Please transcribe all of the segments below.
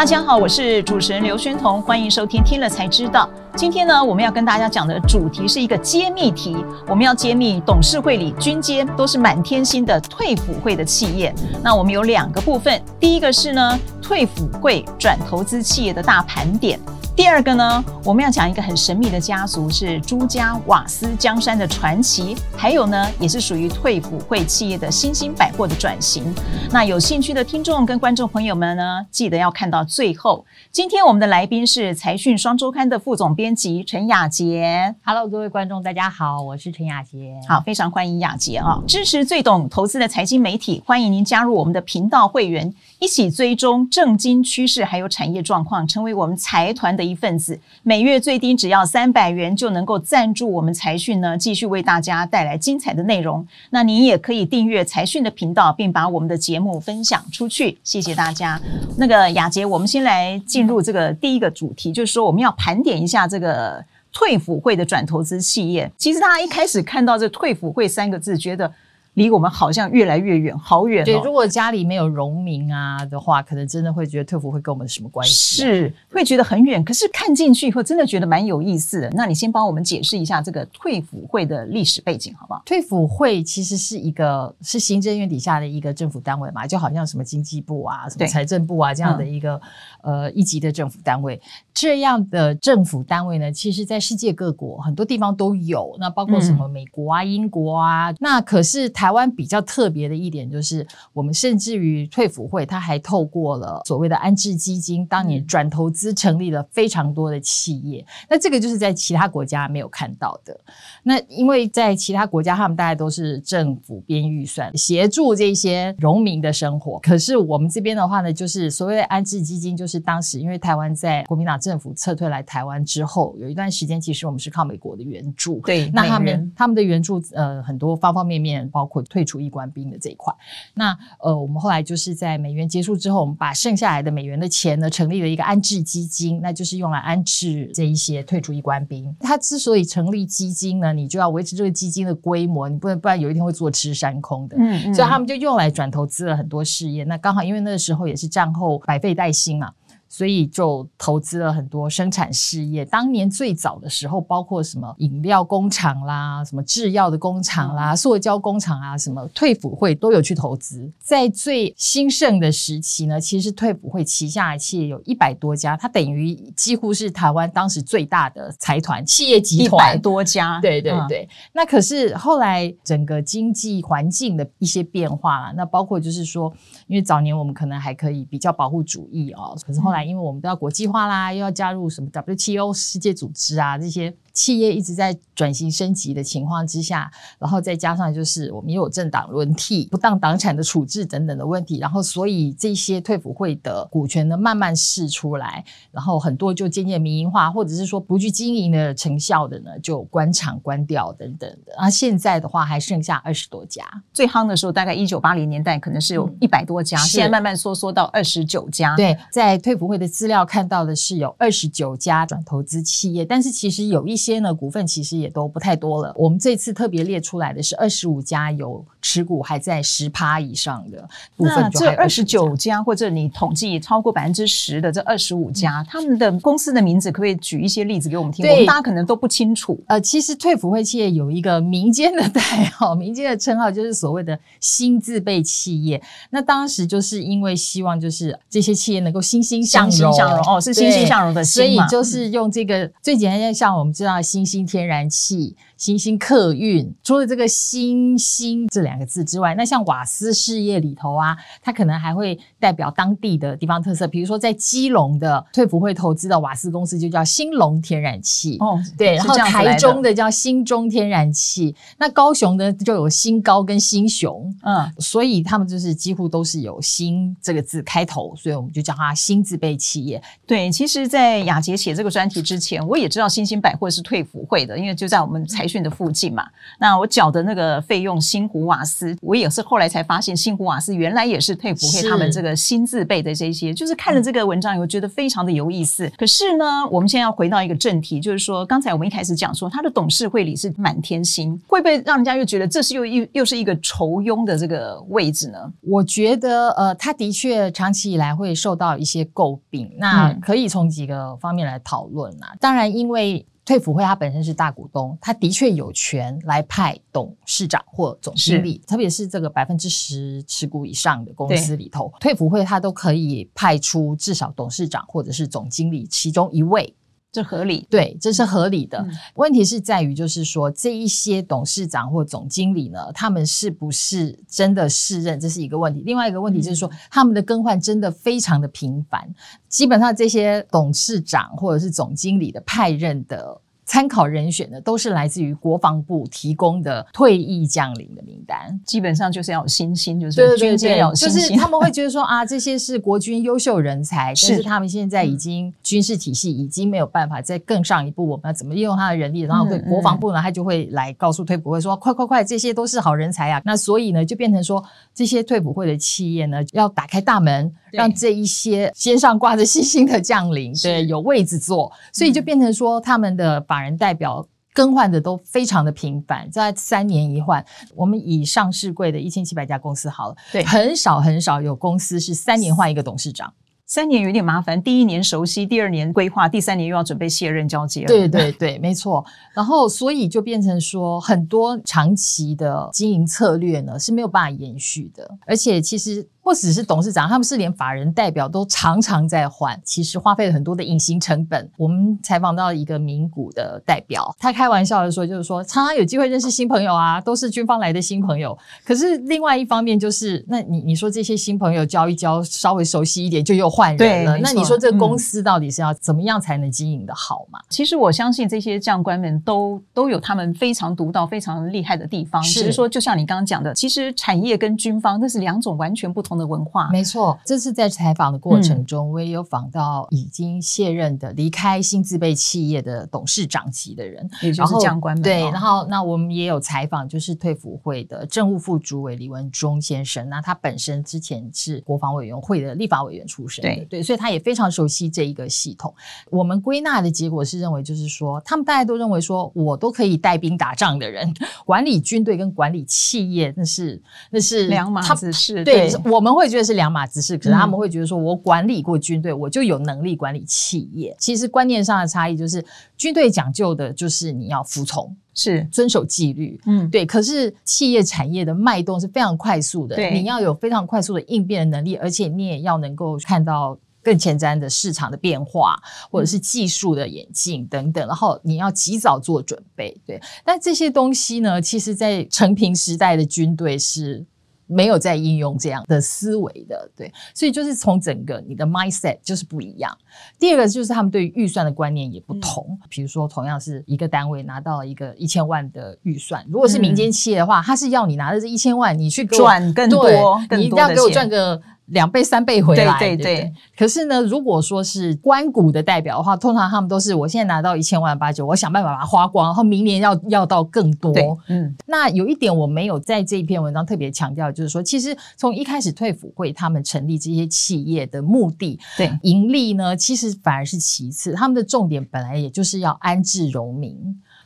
大家好，我是主持人刘宣彤，欢迎收听《听了才知道》。今天呢，我们要跟大家讲的主题是一个揭秘题，我们要揭秘董事会里军阶都是满天星的退辅会的企业。那我们有两个部分，第一个是呢，退辅会转投资企业的大盘点。第二个呢，我们要讲一个很神秘的家族，是朱家瓦斯江山的传奇，还有呢，也是属于退辅会企业的新兴百货的转型。那有兴趣的听众跟观众朋友们呢，记得要看到最后。今天我们的来宾是财讯双周刊的副总编辑陈雅杰。Hello，各位观众，大家好，我是陈雅杰。好，非常欢迎雅杰啊！支持最懂投资的财经媒体，欢迎您加入我们的频道会员，一起追踪政经趋势还有产业状况，成为我们财团的一份子，每月最低只要三百元就能够赞助我们财讯呢，继续为大家带来精彩的内容。那您也可以订阅财讯的频道，并把我们的节目分享出去。谢谢大家。那个雅洁，我们先来进入这个第一个主题，就是说我们要盘点一下这个退辅会的转投资企业。其实大家一开始看到这“退辅会”三个字，觉得。离我们好像越来越远，好远哦。对，如果家里没有荣民啊的话，可能真的会觉得退辅会跟我们什么关系？是，会觉得很远。可是看进去以后，真的觉得蛮有意思的。那你先帮我们解释一下这个退辅会的历史背景，好不好？退辅会其实是一个是行政院底下的一个政府单位嘛，就好像什么经济部啊、什么财政部啊这样的一个、嗯、呃一级的政府单位。这样的政府单位呢，其实在世界各国很多地方都有。那包括什么美国啊、嗯、英国啊，那可是台湾比较特别的一点就是，我们甚至于退辅会，它还透过了所谓的安置基金，当年转投资成立了非常多的企业。那这个就是在其他国家没有看到的。那因为在其他国家，他们大概都是政府编预算协助这些农民的生活。可是我们这边的话呢，就是所谓的安置基金，就是当时因为台湾在国民党政府撤退来台湾之后，有一段时间其实我们是靠美国的援助。对，那他们他们的援助呃很多方方面面，包括退。出役官兵的这一块，那呃，我们后来就是在美元结束之后，我们把剩下来的美元的钱呢，成立了一个安置基金，那就是用来安置这一些退出役官兵。它之所以成立基金呢，你就要维持这个基金的规模，你不能不然有一天会坐吃山空的。嗯，嗯，所以他们就用来转投资了很多事业。那刚好因为那个时候也是战后百废待兴嘛。所以就投资了很多生产事业。当年最早的时候，包括什么饮料工厂啦、什么制药的工厂啦、塑胶工厂啊，什么退辅会都有去投资。在最兴盛的时期呢，其实退辅会旗下的企业有一百多家，它等于几乎是台湾当时最大的财团企业集团。一百多家，对对对。嗯、那可是后来整个经济环境的一些变化啦，那包括就是说，因为早年我们可能还可以比较保护主义哦，可是后来。因为我们都要国际化啦，又要加入什么 WTO 世界组织啊，这些。企业一直在转型升级的情况之下，然后再加上就是我们也有政党轮替、不当党产的处置等等的问题，然后所以这些退辅会的股权呢慢慢释出来，然后很多就渐渐民营化，或者是说不具经营的成效的呢就关厂关掉等等的。然后现在的话还剩下二十多家，最夯的时候大概一九八零年代可能是有一百多家，嗯，现在慢慢缩缩到二十九家。对，在退辅会的资料看到的是有二十九家转投资企业，但是其实有一些。些呢股份其实也都不太多了。我们这次特别列出来的是二十五家有持股还在十趴以上的股份。那这二十九家或者你统计超过百分之十的这二十五家，他们的公司的名字可不可以举一些例子给我们听？我们大家可能都不清楚。呃，其实退辅会企业有一个民间的代号，民间的称号就是所谓的新字辈企业。那当时就是因为希望就是这些企业能够欣欣向荣，欣欣向荣哦，是欣欣向荣的，所以就是用这个最简单的，像我们知道。新兴天然气。新兴客运，除了这个“新兴”这两个字之外，那像瓦斯事业里头啊，它可能还会代表当地的地方特色。比如说，在基隆的退辅会投资的瓦斯公司就叫兴隆天然气，哦，对，然后台中的叫新中天然气，那高雄呢就有新高跟新雄，嗯，所以他们就是几乎都是有“新”这个字开头，所以我们就叫它新字辈企业。对，其实，在雅洁写这个专题之前，我也知道新兴百货是是退辅会的，因为就在我们财讯的附近嘛。那我缴的那个费用，新湖瓦斯，我也是后来才发现，新湖瓦斯原来也是退辅会他们这个新字辈的这些，就是看了这个文章以后觉得非常的有意思。可是呢，我们现在要回到一个正题，就是说刚才我们一开始讲说他的董事会里是满天星，会不会让人家又觉得这是又又又是一个愁庸的这个位置呢？我觉得呃，他的确长期以来会受到一些诟病，那可以从几个方面来讨论啊。当然，因为退辅会它本身是大股东，它的确有权来派董事长或总经理，特别是这个百分之十持股以上的公司里头，退辅会它都可以派出至少董事长或者是总经理其中一位。这合理，对，这是合理的。嗯、问题是在于，就是说这一些董事长或总经理呢，他们是不是真的适任，这是一个问题。另外一个问题就是说，嗯、他们的更换真的非常的频繁，基本上这些董事长或者是总经理的派任的。参考人选呢，都是来自于国防部提供的退役将领的名单，基本上就是要有新星，就是军舰要有新星，就是他们会觉得说啊，这些是国军优秀人才，是。但是他们现在已经军事体系已经没有办法再更上一步，我们要怎么利用他的人力？然后对国防部呢，他就会来告诉退辅会说，快快快，这些都是好人才啊！那所以呢，就变成说，这些退辅会的企业呢，要打开大门，让这一些肩上挂着星星的将领，对，有位置坐，所以就变成说他们的把。人代表更换的都非常的频繁，在三年一换。我们以上市柜的一千七百家公司好了，对，很少很少有公司是三年换一个董事长。三年有点麻烦，第一年熟悉，第二年规划，第三年又要准备卸任交接。对对对，没错。然后所以就变成说，很多长期的经营策略呢是没有办法延续的，而且其实。不只是董事长，他们是连法人代表都常常在换，其实花费了很多的隐形成本。我们采访到一个名股的代表，他开玩笑的说，就是说常常有机会认识新朋友啊，都是军方来的新朋友。可是另外一方面就是，那你你说这些新朋友交一交，稍微熟悉一点就又换人了，那你说这个公司到底是要怎么样才能经营的好嘛？其实我相信这些将官们都都有他们非常独到、非常厉害的地方。是只是说，就像你刚刚讲的，其实产业跟军方那是两种完全不同的。的文化没错，这次在采访的过程中，嗯、我也有访到已经卸任的离开新自备企业的董事长级的人，也就是将官们。对，然后那我们也有采访，就是退辅会的政务副主委李文忠先生。那他本身之前是国防委员会的立法委员出身，对对，所以他也非常熟悉这一个系统。我们归纳的结果是认为，就是说他们大家都认为说，我都可以带兵打仗的人，管理军队跟管理企业那是那是两码子事。对，我们。会觉得是两码子事，可是他们会觉得说，我管理过军队，我就有能力管理企业。其实观念上的差异就是，军队讲究的就是你要服从，是遵守纪律，嗯，对。可是企业产业的脉动是非常快速的，对，你要有非常快速的应变的能力，而且你也要能够看到更前瞻的市场的变化，或者是技术的演进等等，然后你要及早做准备，对。但这些东西呢，其实在成平时代的军队是。没有在应用这样的思维的，对，所以就是从整个你的 mindset 就是不一样。第二个就是他们对于预算的观念也不同，嗯、比如说同样是一个单位拿到了一个一千万的预算，如果是民间企业的话，他是要你拿着这一千万，你去赚更多，你一定要给我赚个。两倍三倍回来，对对对，对。可是呢，如果说是官股的代表的话，通常他们都是我现在拿到一千万八九，我想办法把它花光，然后明年要要到更多。嗯。那有一点我没有在这一篇文章特别强调，就是说，其实从一开始退辅会他们成立这些企业的目的，对盈利呢，其实反而是其次，他们的重点本来也就是要安置农民。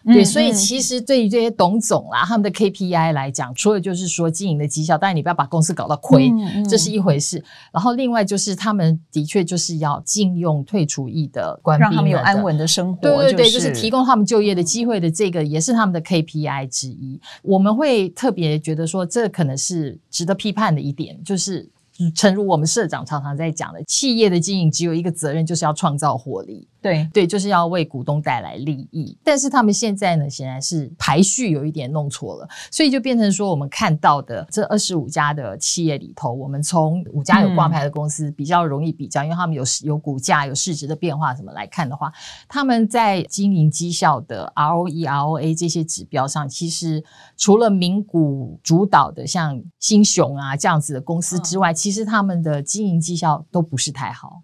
对，所以其实对于这些董总啦，他们的 KPI 来讲，除了就是说经营的绩效，当然你不要把公司搞到亏，这是一回事。然后另外就是他们的确就是要禁用退出役的官兵，让他们有安稳的生活。对对对，就是提供他们就业的机会的这个，也是他们的 KPI 之一。我们会特别觉得说，这可能是值得批判的一点，就是。诚如我们社长常常在讲的，企业的经营只有一个责任，就是要创造获利。对对，就是要为股东带来利益。但是他们现在呢，显然是排序有一点弄错了，所以就变成说，我们看到的这二十五家的企业里头，我们从五家有挂牌的公司比较容易比较，嗯、因为他们有有股价、有市值的变化什么来看的话，他们在经营绩效的 ROE、ROA 这些指标上，其实除了名股主导的像新雄啊这样子的公司之外，嗯其实他们的经营绩效都不是太好，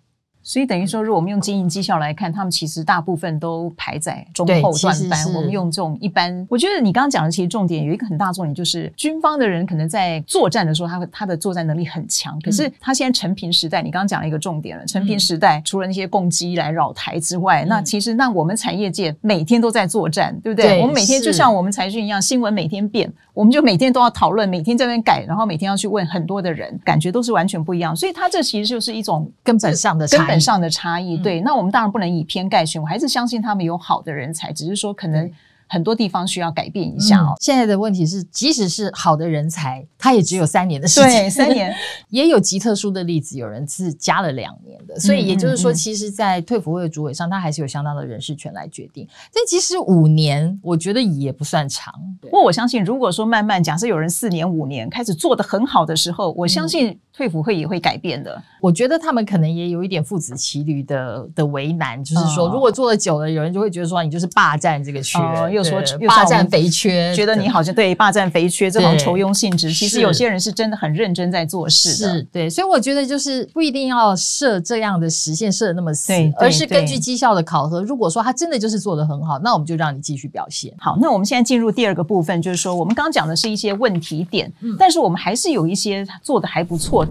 所以等于说，如果我们用经营绩效来看，他们其实大部分都排在中后段班。我们用这种一般，我觉得你刚刚讲的其实重点有一个很大重点，就是军方的人可能在作战的时候，他他的作战能力很强。可是他现在陈平时代，你刚刚讲了一个重点了，陈平时代除了那些攻击来扰台之外，那其实那我们产业界每天都在作战，对不对？我们每天就像我们财讯一样，新闻每天变，我们就每天都要讨论，每天在那边改，然后每天要去问很多的人，感觉都是完全不一样。所以他这其实就是一种根本上的差异。上的差异，对，那我们当然不能以偏概全，我还是相信他们有好的人才，只是说可能。很多地方需要改变一下哦。嗯、现在的问题是，即使是好的人才，他也只有三年的时间。对，三年 也有极特殊的例子，有人是加了两年的。所以也就是说，其实，在退辅会的主委上，他还是有相当的人事权来决定。但其实五年，我觉得也不算长。不过我相信，如果说慢慢，假设有人四年、五年开始做得很好的时候，我相信退辅会也会改变的。我觉得他们可能也有一点父子骑驴的的为难，就是说，如果做的久了，有人就会觉得说，你就是霸占这个区。又说霸占。肥缺，觉得你好像对霸占肥缺这种酬庸性质，其实有些人是真的很认真在做事的。是，对，所以我觉得就是不一定要设这样的时限设的那么死，而是根据绩效的考核。如果说他真的就是做的很好，那我们就让你继续表现。好，那我们现在进入第二个部分，就是说我们刚刚讲的是一些问题点，嗯，但是我们还是有一些做的还不错。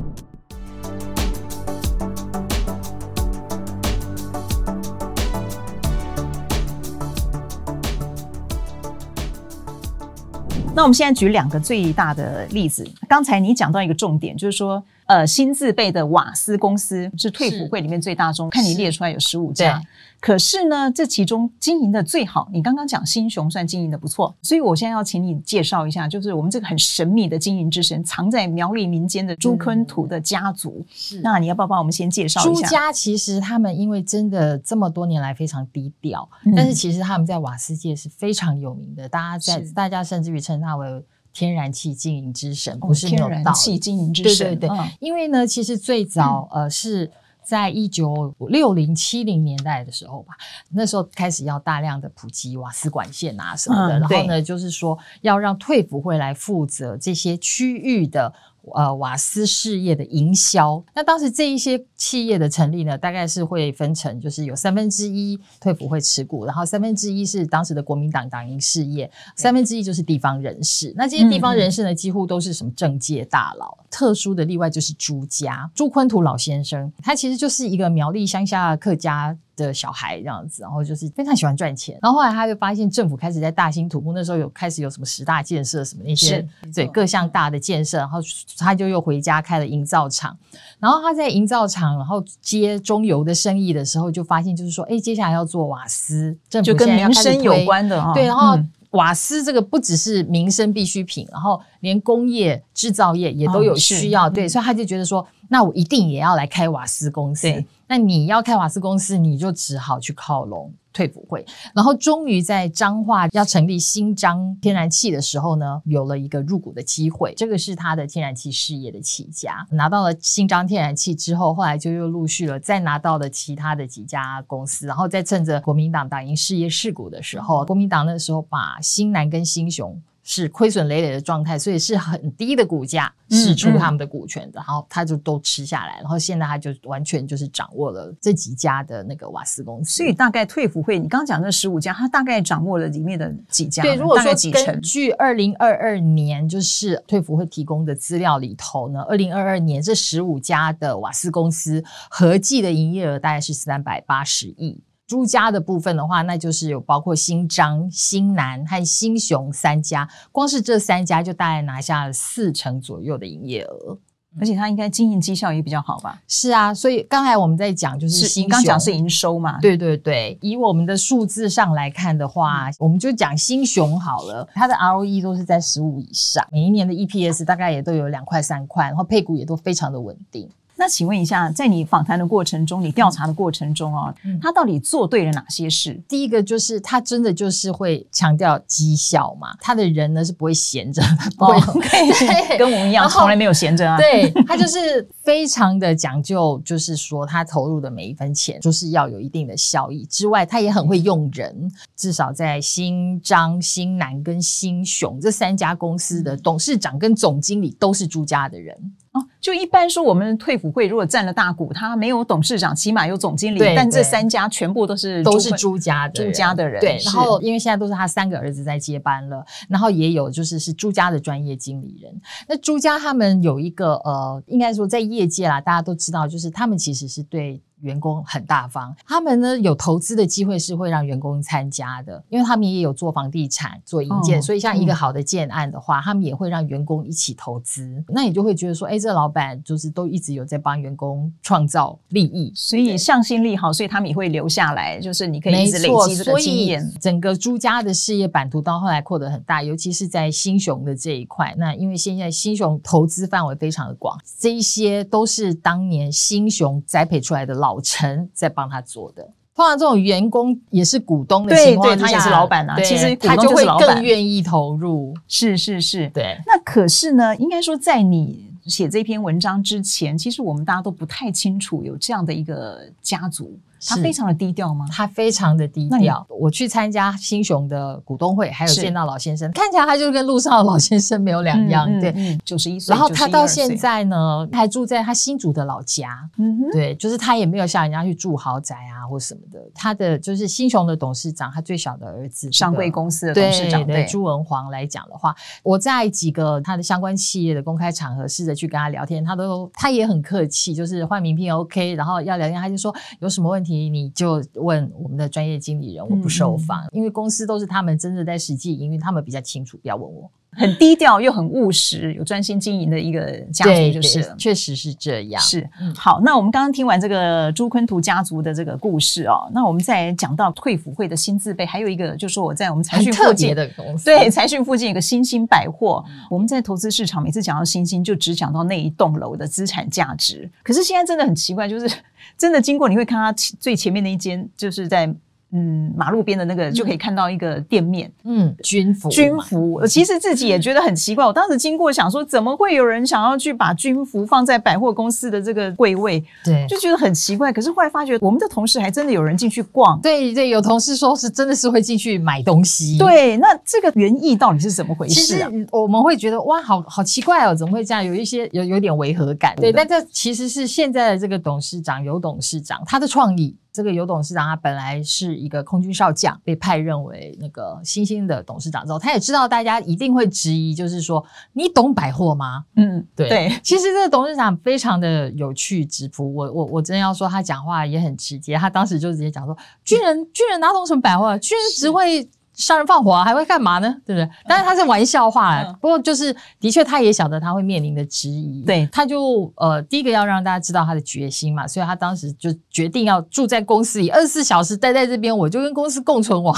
那我们现在举两个最大的例子。刚才你讲到一个重点，就是说，呃，新字辈的瓦斯公司是退辅会里面最大宗，看你列出来有十五家。可是呢，这其中经营的最好，你刚刚讲新雄算经营的不错，所以我现在要请你介绍一下，就是我们这个很神秘的经营之神，藏在苗栗民间的朱坤图的家族。是，那你要不要帮我们先介绍一下？朱家其实他们因为真的这么多年来非常低调，嗯、但是其实他们在瓦斯界是非常有名的，大家在大家甚至于称他为天然气经营之神，不是没有道理。天然气经营之神，对对对，嗯、因为呢，其实最早呃是。在一九六零七零年代的时候吧，那时候开始要大量的普及瓦斯管线啊什么的，嗯、然后呢，就是说要让退服会来负责这些区域的。呃，瓦斯事业的营销，那当时这一些企业的成立呢，大概是会分成，就是有三分之一退辅会持股，然后三分之一是当时的国民党党营事业，三分之一就是地方人士。那这些地方人士呢，几乎都是什么政界大佬。嗯嗯。特殊的例外就是朱家，朱坤图老先生，他其实就是一个苗栗乡下客家的小孩这样子，然后就是非常喜欢赚钱。然后后来他就发现政府开始在大兴土木，那时候有开始有什么十大建设什么那些，对各项大的建设，然后他就又回家开了营造厂。然后他在营造厂，然后接中油的生意的时候，就发现就是说，哎，接下来要做瓦斯，政府就跟民生有关的啊、哦。对，然后瓦斯这个不只是民生必需品，然后连工业制造业也都有需要。哦、对，所以他就觉得说，那我一定也要来开瓦斯公司。那你要开瓦斯公司，你就只好去靠拢退辅会。然后终于在彰化要成立新彰天然气的时候呢，有了一个入股的机会。这个是他的天然气事业的起家。拿到了新彰天然气之后，后来就又陆续了再拿到了其他的几家公司。然后再趁着国民党打赢事业事故的时候，国民党那时候把新南跟新雄。是亏损累累的状态，所以是很低的股价释出他们的股权的，嗯嗯、然后他就都吃下来，然后现在他就完全就是掌握了这几家的那个瓦斯公司。所以大概退服会，你刚刚讲那十五家，他大概掌握了里面的几家？对，如果说根据二零二二年就是退服会提供的资料里头呢，二零二二年这十五家的瓦斯公司合计的营业额大概是三百八十亿。朱家的部分的话，那就是有包括新张、新南和新雄三家，光是这三家就大概拿下了四成左右的营业额，而且它应该经营绩效也比较好吧？是啊，所以刚才我们在讲就是新雄，刚讲是营收嘛？对对对，以我们的数字上来看的话，嗯、我们就讲新雄好了，它的 ROE 都是在十五以上，每一年的 EPS 大概也都有两块三块，然后配股也都非常的稳定。那请问一下，在你访谈的过程中，你调查的过程中哦，嗯、他到底做对了哪些事？第一个就是他真的就是会强调绩效嘛，他的人呢是不会闲着，不会、跟我们一样，从来没有闲着啊。对，他就是非常的讲究，就是说他投入的每一分钱就是要有一定的效益之外，他也很会用人。至少在新张、新南跟新雄这三家公司的董事长跟总经理都是朱家的人。哦，就一般说，我们退股会如果占了大股，他没有董事长，起码有总经理。但这三家全部都是都是朱家的朱家的人。对，然后因为现在都是他三个儿子在接班了，然后也有就是是朱家的专业经理人。那朱家他们有一个呃，应该说在业界啦，大家都知道，就是他们其实是对。员工很大方，他们呢有投资的机会是会让员工参加的，因为他们也有做房地产、做营建，哦、所以像一个好的建案的话，嗯、他们也会让员工一起投资。那你就会觉得说，哎，这个老板就是都一直有在帮员工创造利益，所以向心力好，所以他们也会留下来，就是你可以一直累积这个经验。整个朱家的事业版图到后来扩得很大，尤其是在新雄的这一块。那因为现在新雄投资范围非常的广，这一些都是当年新雄栽培出来的老。老陈在帮他做的，通常这种员工也是股东的情况他也是老板啊。其实他就会更愿意投入。是是是，对。那可是呢，应该说在你写这篇文章之前，其实我们大家都不太清楚有这样的一个家族。他非常的低调吗？他非常的低调。我去参加新雄的股东会，还有见到老先生，看起来他就跟路上的老先生没有两样。嗯、对，九十一岁。然后他到现在呢，还住在他新竹的老家。嗯哼，对，就是他也没有像人家去住豪宅啊或什么的。他的就是新雄的董事长，他最小的儿子，上柜公司的董事长，对朱文煌来讲的话，我在几个他的相关企业的公开场合试着去跟他聊天，他都他也很客气，就是换名片 OK，然后要聊天他就说有什么问题。你就问我们的专业经理人，我不受访，嗯、因为公司都是他们真的在实际营运，他们比较清楚，不要问我。很低调又很务实，有专心经营的一个家族就是了，确实是这样。是，嗯、好，那我们刚刚听完这个朱坤图家族的这个故事哦，那我们再讲到退辅会的新字辈，还有一个就是说我在我们财讯附近的公司，对，财讯附近有个新兴百货。嗯、我们在投资市场每次讲到新兴，就只讲到那一栋楼的资产价值。可是现在真的很奇怪，就是真的经过你会看它最前面那一间，就是在。嗯，马路边的那个就可以看到一个店面，嗯，军服，军服。我其实自己也觉得很奇怪，我当时经过想说，怎么会有人想要去把军服放在百货公司的这个柜位？对，就觉得很奇怪。可是后来发觉，我们的同事还真的有人进去逛。对对，有同事说是真的是会进去买东西。对，那这个原意到底是怎么回事啊？其实我们会觉得哇，好好奇怪哦，怎么会这样？有一些有有点违和感。对，但这其实是现在的这个董事长尤董事长他的创意。这个尤董事长他本来是一个空军少将，被派任为那个新兴的董事长之后，他也知道大家一定会质疑，就是说你懂百货吗？嗯，对。对，其实这个董事长非常的有趣直朴，我我我真要说他讲话也很直接，他当时就直接讲说，军人军人哪懂什么百货，军人只会。杀人放火啊，还会干嘛呢？对不对？但是他是玩笑话，嗯、不过就是的确，他也晓得他会面临的质疑。对，他就呃，第一个要让大家知道他的决心嘛，所以他当时就决定要住在公司里，二十四小时待在这边，我就跟公司共存亡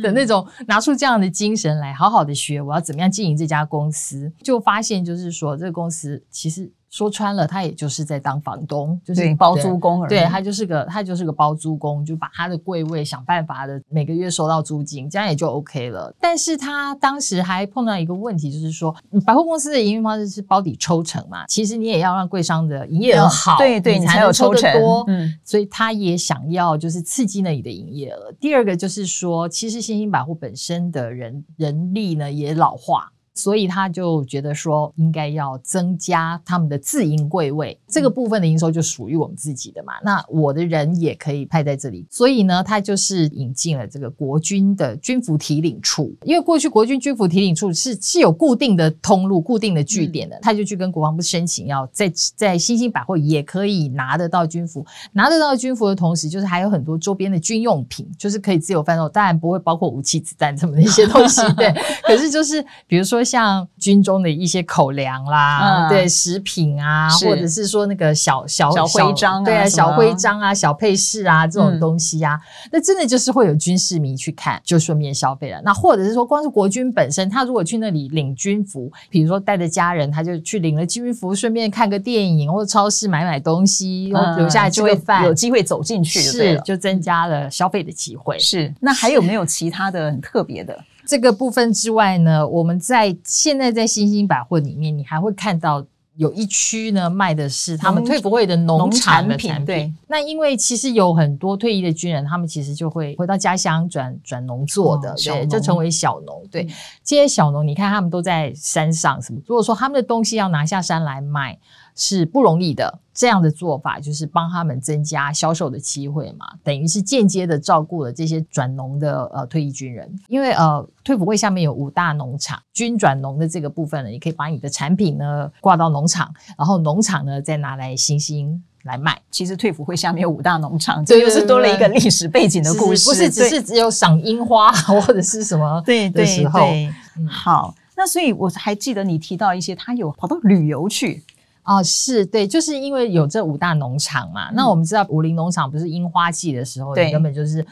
的那种，拿出这样的精神来，好好的学，我要怎么样经营这家公司，就发现就是说，这个公司其实。说穿了，他也就是在当房东，就是包租公而已。对，他就是个他就是个包租公，就把他的柜位想办法的每个月收到租金，这样也就 OK 了。但是他当时还碰到一个问题，就是说百货公司的营运方式是包底抽成嘛，其实你也要让柜商的营业额好，对对，你才有抽成多。嗯，所以他也想要就是刺激那里的营业额。第二个就是说，其实新兴百货本身的人人力呢也老化。所以他就觉得说，应该要增加他们的自营柜位，这个部分的营收就属于我们自己的嘛。那我的人也可以派在这里，所以呢，他就是引进了这个国军的军服提领处。因为过去国军军服提领处是是有固定的通路、固定的据点的，他就去跟国防部申请，要在在新兴百货也可以拿得到军服，拿得到军服的同时，就是还有很多周边的军用品，就是可以自由贩售，当然不会包括武器、子弹这么的一些东西，对。可是就是比如说。像军中的一些口粮啦，嗯、对食品啊，或者是说那个小小小徽章，对啊，小徽章啊，小配饰啊，这种东西啊，嗯、那真的就是会有军事迷去看，就顺便消费了。那或者是说，光是国军本身，他如果去那里领军服，比如说带着家人，他就去领了军服，顺便看个电影或者超市买买东西，然后留下来吃个饭有机会走进去，是就增加了消费的机会。是，那还有没有其他的很特别的？这个部分之外呢，我们在现在在新兴百货里面，你还会看到有一区呢卖的是他们退辅会的农产品。对，那因为其实有很多退役的军人，他们其实就会回到家乡转转农做的，对，就成为小农。对，这些小农，你看他们都在山上什么？如果说他们的东西要拿下山来卖。是不容易的。这样的做法就是帮他们增加销售的机会嘛，等于是间接的照顾了这些转农的呃退役军人。因为呃退辅会下面有五大农场，军转农的这个部分呢，也可以把你的产品呢挂到农场，然后农场呢再拿来新兴来卖。其实退辅会下面有五大农场，这又是多了一个历史背景的故事，不是只是只有赏樱花或者是什么 对对对，嗯、好。那所以我还记得你提到一些，他有跑到旅游去哦，是对，就是因为有这五大农场嘛。嗯、那我们知道武林农场不是樱花季的时候，对，根本就是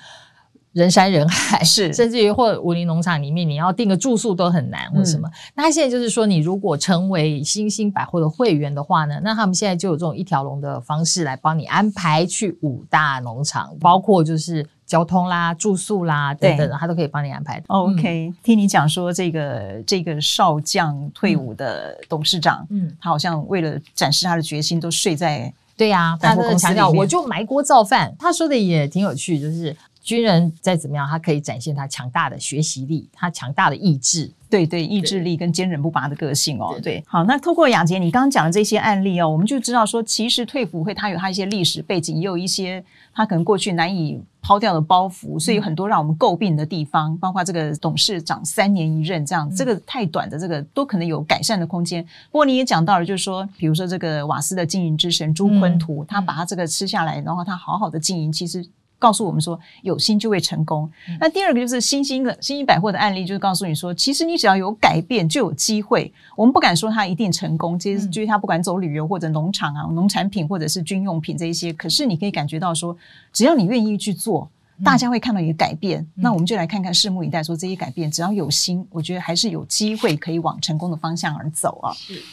人山人海，是，甚至于或武林农场里面你要订个住宿都很难，或什么。嗯、那他现在就是说，你如果成为新兴百货的会员的话呢，那他们现在就有这种一条龙的方式来帮你安排去五大农场，包括就是。交通啦、住宿啦等等，他都可以帮你安排。OK，、嗯、听你讲说这个这个少将退伍的董事长，嗯，他好像为了展示他的决心，都睡在对呀，他的强调我就埋锅造饭。他说的也挺有趣，就是军人再怎么样，他可以展现他强大的学习力，他强大的意志。对对，意志力跟坚韧不拔的个性哦。对，对，好，那透过雅洁你刚刚讲的这些案例哦，我们就知道说，其实退辅会它有它一些历史背景，也有一些它可能过去难以抛掉的包袱，所以有很多让我们诟病的地方，包括这个董事长三年一任这样，这个太短的这个都可能有改善的空间。不过你也讲到了，就是说，比如说这个瓦斯的经营之神朱坤图，他把他这个吃下来，然后他好好的经营，其实。告诉我们说，有心就会成功。嗯、那第二个就是新兴的新兴百货的案例，就是告诉你说，其实你只要有改变，就有机会。我们不敢说它一定成功，其实就是它不管走旅游或者农场啊、农产品或者是军用品这一些，可是你可以感觉到说，只要你愿意去做。大家会看到一个改变，嗯、那我们就来看看，拭目以待。说这些改变，只要有心，我觉得还是有机会可以往成功的方向而走啊。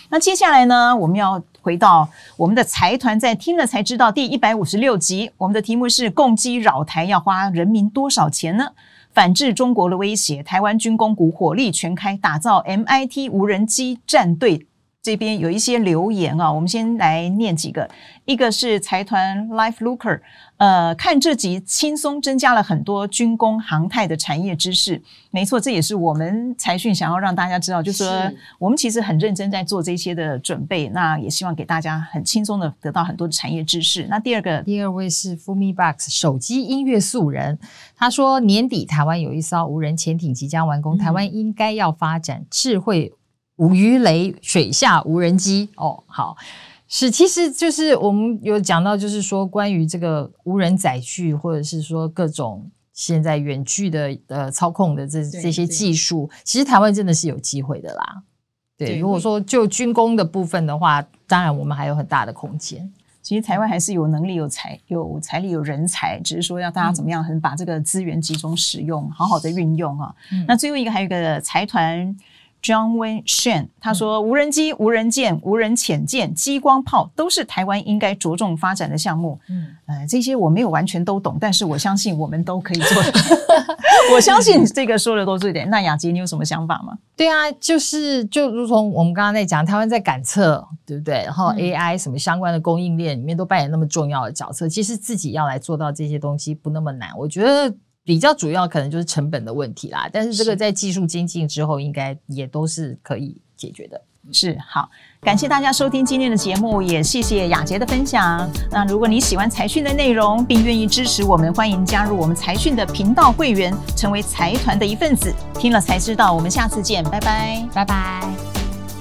那接下来呢，我们要回到我们的财团，在听了才知道第一百五十六集，我们的题目是“共机扰台要花人民多少钱呢？反制中国的威胁，台湾军工股火力全开，打造 MIT 无人机战队”。这边有一些留言啊，我们先来念几个。一个是财团 Life Looker，呃，看这集轻松增加了很多军工航太的产业知识。没错，这也是我们财讯想要让大家知道，就是说我们其实很认真在做这些的准备。那也希望给大家很轻松的得到很多的产业知识。那第二个，第二位是 FumiBox 手机音乐素人，他说年底台湾有一艘无人潜艇即将完工，台湾应该要发展智慧。无鱼雷水下无人机哦，好，是，其实就是我们有讲到，就是说关于这个无人载具，或者是说各种现在远距的呃操控的这这些技术，其实台湾真的是有机会的啦。对，对如果说就军工的部分的话，当然我们还有很大的空间。其实台湾还是有能力、有财、有财力、有人才，只是说要大家怎么样，很把这个资源集中使用，好好的运用啊。嗯、那最后一个还有一个财团。John Wayne Shen 他说：“无人机、无人舰、无人潜舰、激光炮都是台湾应该着重发展的项目。嗯，呃，这些我没有完全都懂，但是我相信我们都可以做。我相信这个说的都是对的。那雅洁，你有什么想法吗？对啊，就是就如同我们刚刚在讲，台湾在感测，对不对？然后 AI 什么相关的供应链里面都扮演那么重要的角色。其实自己要来做到这些东西不那么难，我觉得。”比较主要可能就是成本的问题啦，但是这个在技术精进之后，应该也都是可以解决的。是，好，感谢大家收听今天的节目，也谢谢雅洁的分享。那如果你喜欢财讯的内容，并愿意支持我们，欢迎加入我们财讯的频道会员，成为财团的一份子。听了才知道，我们下次见，拜拜，拜拜。